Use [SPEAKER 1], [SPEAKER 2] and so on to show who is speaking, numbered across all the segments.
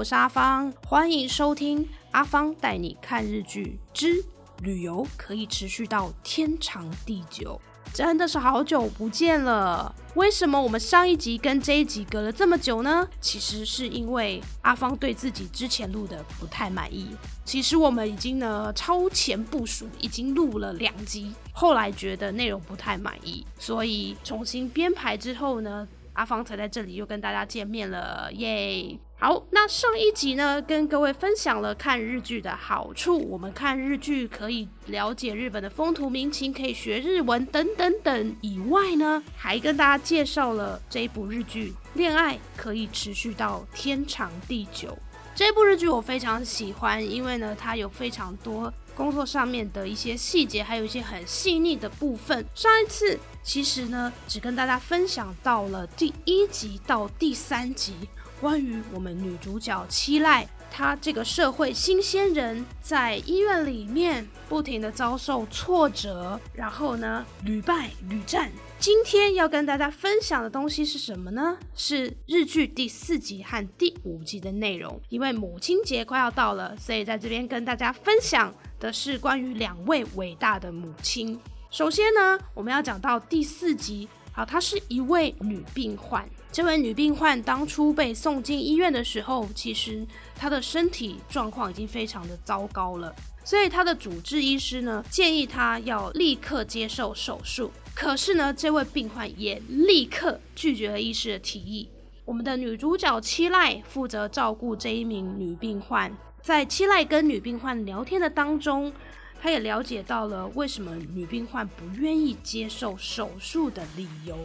[SPEAKER 1] 嗨，大家好，我是阿芳，欢迎收听阿芳带你看日剧之旅游可以持续到天长地久。真的是好久不见了，为什么我们上一集跟这一集隔了这么久呢？其实是因为阿芳对自己之前录的不太满意。其实我们已经呢超前部署，已经录了两集，后来觉得内容不太满意，所以重新编排之后呢。阿芳才在这里又跟大家见面了，耶！好，那上一集呢，跟各位分享了看日剧的好处，我们看日剧可以了解日本的风土民情，可以学日文等等等。以外呢，还跟大家介绍了这一部日剧，恋爱可以持续到天长地久。这部日剧我非常喜欢，因为呢，它有非常多。工作上面的一些细节，还有一些很细腻的部分。上一次其实呢，只跟大家分享到了第一集到第三集，关于我们女主角七濑，她这个社会新鲜人，在医院里面不停的遭受挫折，然后呢屡败屡战。今天要跟大家分享的东西是什么呢？是日剧第四集和第五集的内容。因为母亲节快要到了，所以在这边跟大家分享的是关于两位伟大的母亲。首先呢，我们要讲到第四集。她是一位女病患。这位女病患当初被送进医院的时候，其实她的身体状况已经非常的糟糕了。所以她的主治医师呢，建议她要立刻接受手术。可是呢，这位病患也立刻拒绝了医师的提议。我们的女主角七濑负责照顾这一名女病患，在七濑跟女病患聊天的当中，他也了解到了为什么女病患不愿意接受手术的理由。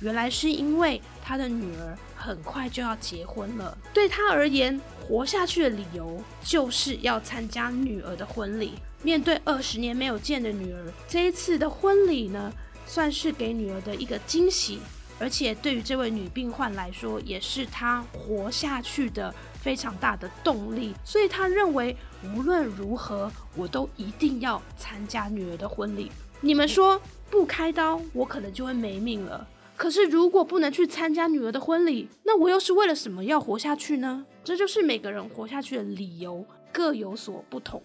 [SPEAKER 1] 原来是因为她的女儿很快就要结婚了，对她而言，活下去的理由就是要参加女儿的婚礼。面对二十年没有见的女儿，这一次的婚礼呢？算是给女儿的一个惊喜，而且对于这位女病患来说，也是她活下去的非常大的动力。所以她认为，无论如何，我都一定要参加女儿的婚礼。你们说不开刀，我可能就会没命了。可是如果不能去参加女儿的婚礼，那我又是为了什么要活下去呢？这就是每个人活下去的理由各有所不同。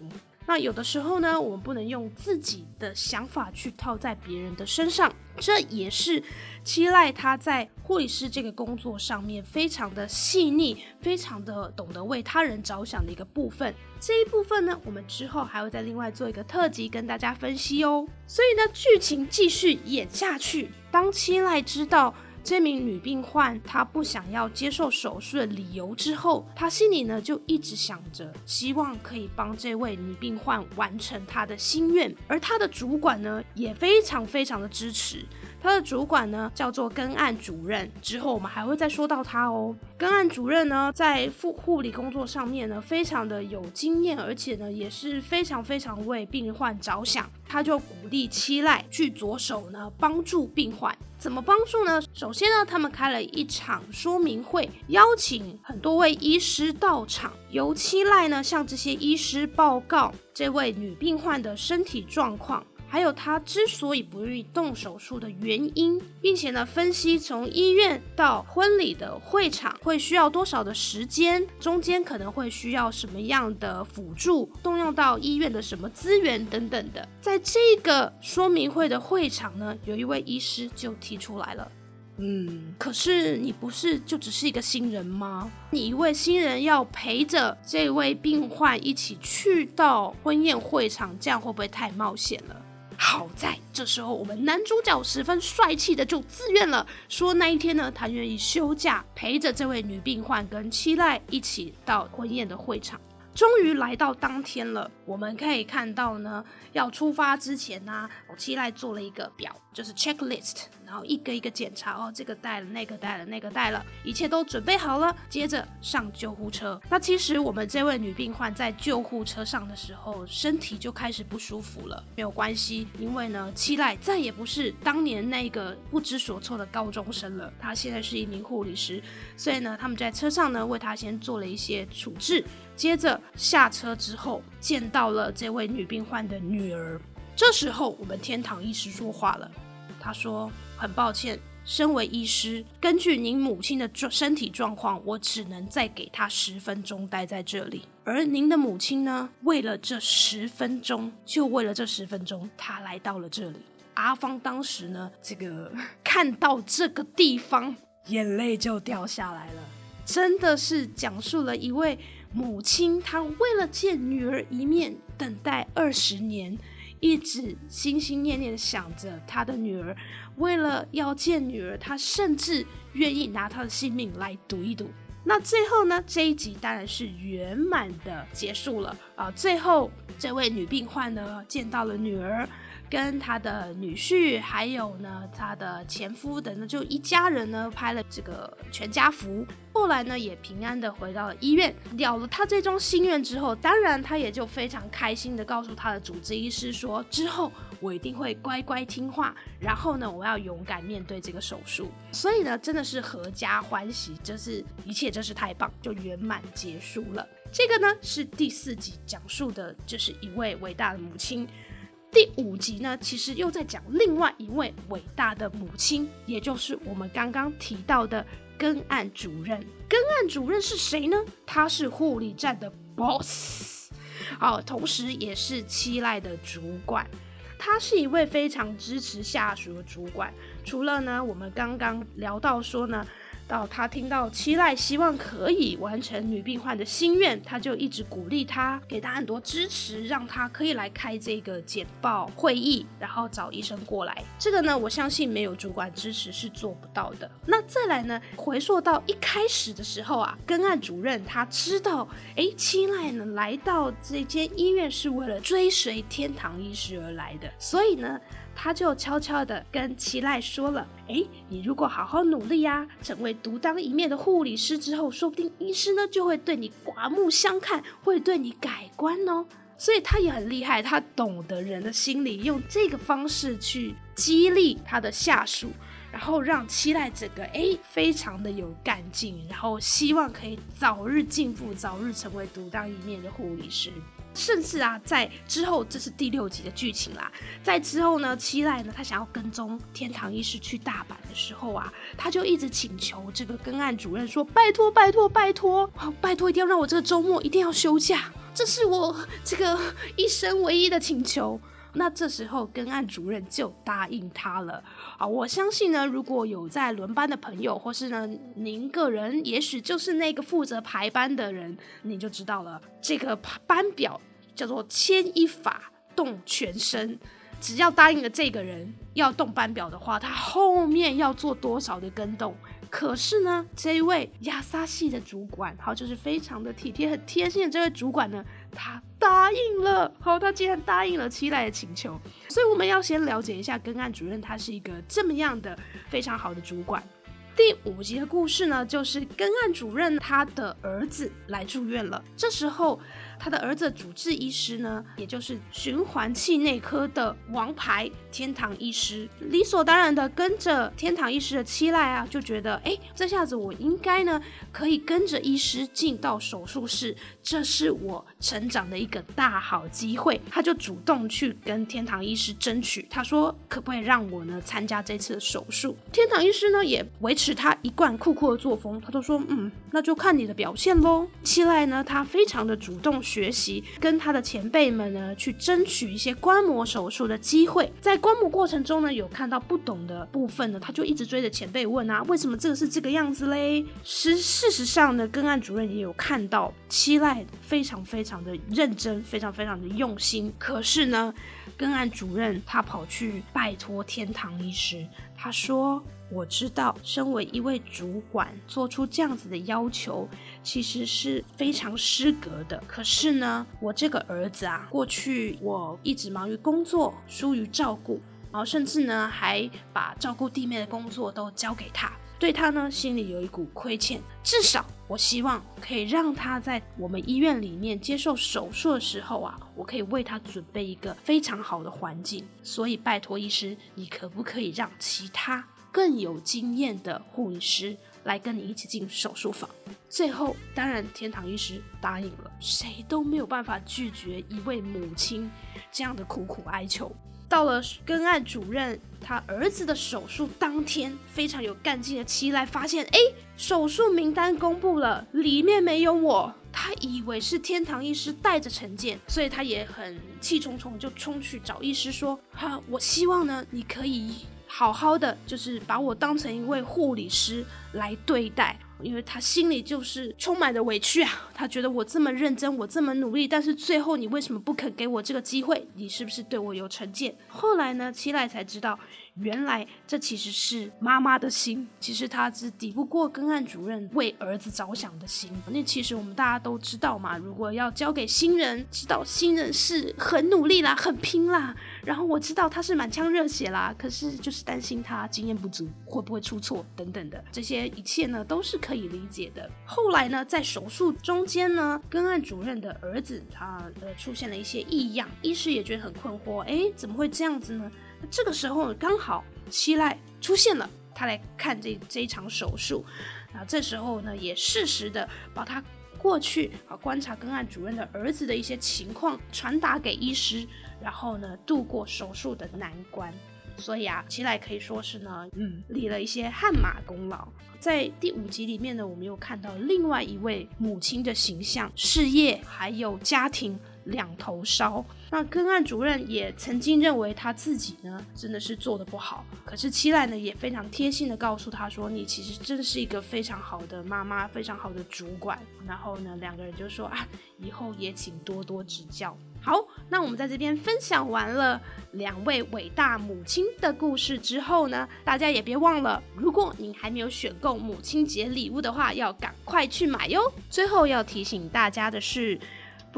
[SPEAKER 1] 那有的时候呢，我们不能用自己的想法去套在别人的身上，这也是七濑他在护理师这个工作上面非常的细腻，非常的懂得为他人着想的一个部分。这一部分呢，我们之后还会再另外做一个特辑跟大家分析哦。所以呢，剧情继续演下去，当七濑知道。这名女病患她不想要接受手术的理由之后，她心里呢就一直想着，希望可以帮这位女病患完成她的心愿，而她的主管呢也非常非常的支持。他的主管呢叫做根案主任，之后我们还会再说到他哦。根案主任呢在护护理工作上面呢非常的有经验，而且呢也是非常非常为病患着想。他就鼓励七濑去着手呢帮助病患，怎么帮助呢？首先呢，他们开了一场说明会，邀请很多位医师到场，由七濑呢向这些医师报告这位女病患的身体状况。还有他之所以不愿意动手术的原因，并且呢，分析从医院到婚礼的会场会需要多少的时间，中间可能会需要什么样的辅助，动用到医院的什么资源等等的。在这个说明会的会场呢，有一位医师就提出来了，嗯，可是你不是就只是一个新人吗？你一位新人要陪着这位病患一起去到婚宴会场，这样会不会太冒险了？好在这时候，我们男主角十分帅气的就自愿了，说那一天呢，他愿意休假陪着这位女病患跟七濑一起到婚宴的会场。终于来到当天了，我们可以看到呢，要出发之前呢，我七濑做了一个表，就是 checklist。然后一个一个检查哦，这个带了，那个带了，那个带了，一切都准备好了。接着上救护车。那其实我们这位女病患在救护车上的时候，身体就开始不舒服了。没有关系，因为呢，七濑再也不是当年那个不知所措的高中生了，她现在是一名护理师。所以呢，他们在车上呢，为她先做了一些处置。接着下车之后，见到了这位女病患的女儿。这时候，我们天堂医师说话了，他说。很抱歉，身为医师，根据您母亲的状身体状况，我只能再给她十分钟待在这里。而您的母亲呢，为了这十分钟，就为了这十分钟，她来到了这里。阿芳当时呢，这个看到这个地方，眼泪就掉下来了。真的是讲述了一位母亲，她为了见女儿一面，等待二十年。一直心心念念的想着她的女儿，为了要见女儿，她甚至愿意拿她的性命来赌一赌。那最后呢？这一集当然是圆满的结束了啊！最后这位女病患呢，见到了女儿。跟他的女婿，还有呢他的前夫等等，就一家人呢拍了这个全家福。后来呢也平安的回到了医院，了了他这桩心愿之后，当然他也就非常开心的告诉他的主治医师说，之后我一定会乖乖听话，然后呢我要勇敢面对这个手术。所以呢真的是阖家欢喜，就是一切真是太棒，就圆满结束了。这个呢是第四集讲述的，就是一位伟大的母亲。第五集呢，其实又在讲另外一位伟大的母亲，也就是我们刚刚提到的根案主任。根案主任是谁呢？他是护理站的 boss，好，同时也是七赖的主管。他是一位非常支持下属的主管。除了呢，我们刚刚聊到说呢。到他听到七濑希望可以完成女病患的心愿，他就一直鼓励他，给他很多支持，让他可以来开这个简报会议，然后找医生过来。这个呢，我相信没有主管支持是做不到的。那再来呢，回溯到一开始的时候啊，跟案主任他知道，哎，七濑呢来到这间医院是为了追随天堂医师而来的，所以呢。他就悄悄地跟齐赖说了：“哎，你如果好好努力呀，成为独当一面的护理师之后，说不定医师呢就会对你刮目相看，会对你改观哦。”所以他也很厉害，他懂得人的心理，用这个方式去激励他的下属，然后让期待整个哎非常的有干劲，然后希望可以早日进步，早日成为独当一面的护理师。甚至啊，在之后，这是第六集的剧情啦。在之后呢，期待呢，他想要跟踪天堂医师去大阪的时候啊，他就一直请求这个跟案主任说：“拜托，拜托，拜托，拜托，一定要让我这个周末一定要休假，这是我这个一生唯一的请求。”那这时候跟案主任就答应他了啊！我相信呢，如果有在轮班的朋友，或是呢您个人，也许就是那个负责排班的人，你就知道了。这个班表叫做牵一发动全身，只要答应了这个人要动班表的话，他后面要做多少的跟动。可是呢，这一位亚萨系的主管，好，就是非常的体贴、很贴心的这位主管呢。他答应了，好，他竟然答应了期待的请求，所以我们要先了解一下跟案主任，他是一个这么样的非常好的主管。第五集的故事呢，就是跟案主任他的儿子来住院了，这时候。他的儿子主治医师呢，也就是循环器内科的王牌天堂医师，理所当然的跟着天堂医师的期待啊，就觉得哎，这下子我应该呢可以跟着医师进到手术室，这是我成长的一个大好机会。他就主动去跟天堂医师争取，他说可不可以让我呢参加这次的手术？天堂医师呢也维持他一贯酷酷的作风，他都说嗯，那就看你的表现喽。期待呢，他非常的主动。学习跟他的前辈们呢，去争取一些观摩手术的机会。在观摩过程中呢，有看到不懂的部分呢，他就一直追着前辈问啊，为什么这个是这个样子嘞？实事实上呢，跟案主任也有看到，期待非常非常的认真，非常非常的用心。可是呢，跟案主任他跑去拜托天堂医师，他说。我知道，身为一位主管，做出这样子的要求，其实是非常失格的。可是呢，我这个儿子啊，过去我一直忙于工作，疏于照顾，然后甚至呢，还把照顾弟妹的工作都交给他，对他呢，心里有一股亏欠。至少，我希望可以让他在我们医院里面接受手术的时候啊，我可以为他准备一个非常好的环境。所以，拜托医师，你可不可以让其他？更有经验的护理师来跟你一起进手术房。最后，当然天堂医师答应了，谁都没有办法拒绝一位母亲这样的苦苦哀求。到了跟案主任他儿子的手术当天，非常有干劲的七濑发现，哎，手术名单公布了，里面没有我。他以为是天堂医师带着陈建，所以他也很气冲冲就冲去找医师说：“哈，我希望呢，你可以好好的，就是把我当成一位护理师来对待。”因为他心里就是充满着委屈啊，他觉得我这么认真，我这么努力，但是最后你为什么不肯给我这个机会？你是不是对我有成见？后来呢，七濑才知道。原来这其实是妈妈的心，其实她是抵不过跟案主任为儿子着想的心。那其实我们大家都知道嘛，如果要交给新人，知道新人是很努力啦，很拼啦。然后我知道他是满腔热血啦，可是就是担心他经验不足，会不会出错等等的这些一切呢，都是可以理解的。后来呢，在手术中间呢，跟案主任的儿子他呃出现了一些异样，医师也觉得很困惑，哎，怎么会这样子呢？这个时候刚好七濑出现了，他来看这这一场手术，啊，这时候呢也适时的把他过去啊观察跟案主任的儿子的一些情况传达给医师，然后呢度过手术的难关。所以啊，七濑可以说是呢，嗯，立了一些汗马功劳。在第五集里面呢，我们又看到另外一位母亲的形象，事业还有家庭。两头烧，那根案主任也曾经认为他自己呢真的是做的不好，可是七濑呢也非常贴心的告诉他说，你其实真是一个非常好的妈妈，非常好的主管。然后呢，两个人就说啊，以后也请多多指教。好，那我们在这边分享完了两位伟大母亲的故事之后呢，大家也别忘了，如果您还没有选购母亲节礼物的话，要赶快去买哟。最后要提醒大家的是。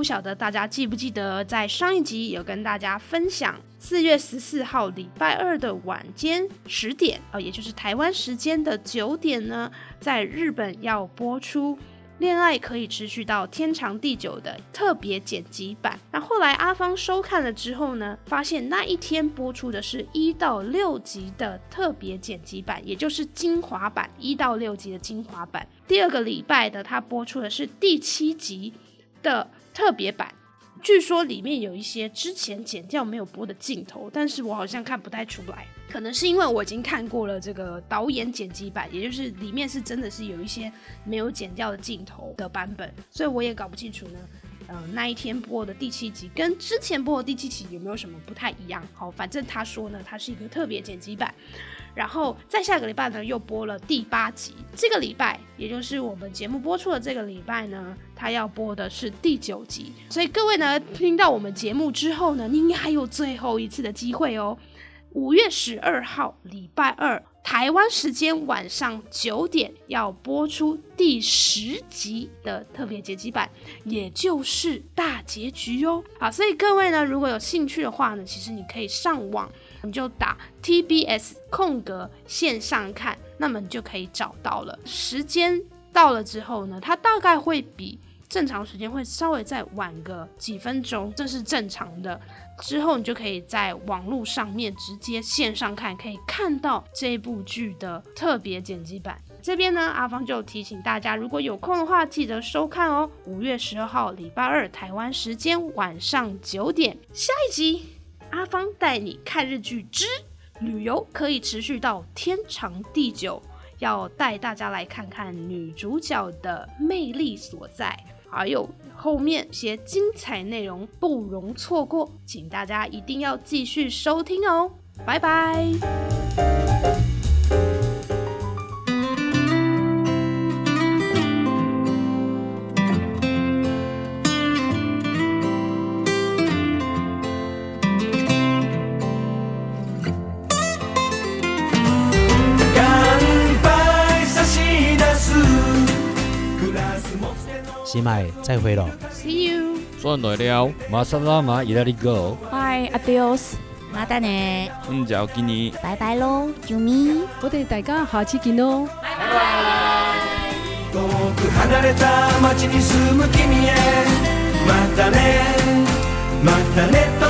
[SPEAKER 1] 不晓得大家记不记得，在上一集有跟大家分享，四月十四号礼拜二的晚间十点，呃，也就是台湾时间的九点呢，在日本要播出《恋爱可以持续到天长地久》的特别剪辑版。那后来阿芳收看了之后呢，发现那一天播出的是一到六集的特别剪辑版，也就是精华版，一到六集的精华版。第二个礼拜的，它播出的是第七集的。特别版，据说里面有一些之前剪掉没有播的镜头，但是我好像看不太出来，可能是因为我已经看过了这个导演剪辑版，也就是里面是真的是有一些没有剪掉的镜头的版本，所以我也搞不清楚呢。嗯，那一天播的第七集跟之前播的第七集有没有什么不太一样？好，反正他说呢，它是一个特别剪辑版。然后在下个礼拜呢，又播了第八集。这个礼拜，也就是我们节目播出的这个礼拜呢，他要播的是第九集。所以各位呢，听到我们节目之后呢，您还有最后一次的机会哦。五月十二号，礼拜二。台湾时间晚上九点要播出第十集的特别结集版，也就是大结局哦。好，所以各位呢，如果有兴趣的话呢，其实你可以上网，你就打 TBS 空格线上看，那么你就可以找到了。时间到了之后呢，它大概会比正常时间会稍微再晚个几分钟，这是正常的。之后你就可以在网络上面直接线上看，可以看到这部剧的特别剪辑版。这边呢，阿芳就提醒大家，如果有空的话，记得收看哦。五月十二号礼拜二台湾时间晚上九点，下一集阿芳带你看日剧之旅游可以持续到天长地久，要带大家来看看女主角的魅力所在。还有后面些精彩内容不容错过，请大家一定要继续收听哦！拜拜。
[SPEAKER 2] 西麦，再会了。
[SPEAKER 1] See you。
[SPEAKER 3] 转来了。
[SPEAKER 2] 马萨拉马伊拉里
[SPEAKER 1] go。Bye adios。
[SPEAKER 4] またね。
[SPEAKER 3] 嗯，就見你。
[SPEAKER 4] 拜拜喽，啾咪。
[SPEAKER 1] 我哋大家下次見咯。拜
[SPEAKER 5] 拜。遠く離れた街に住む君へまたねまたねと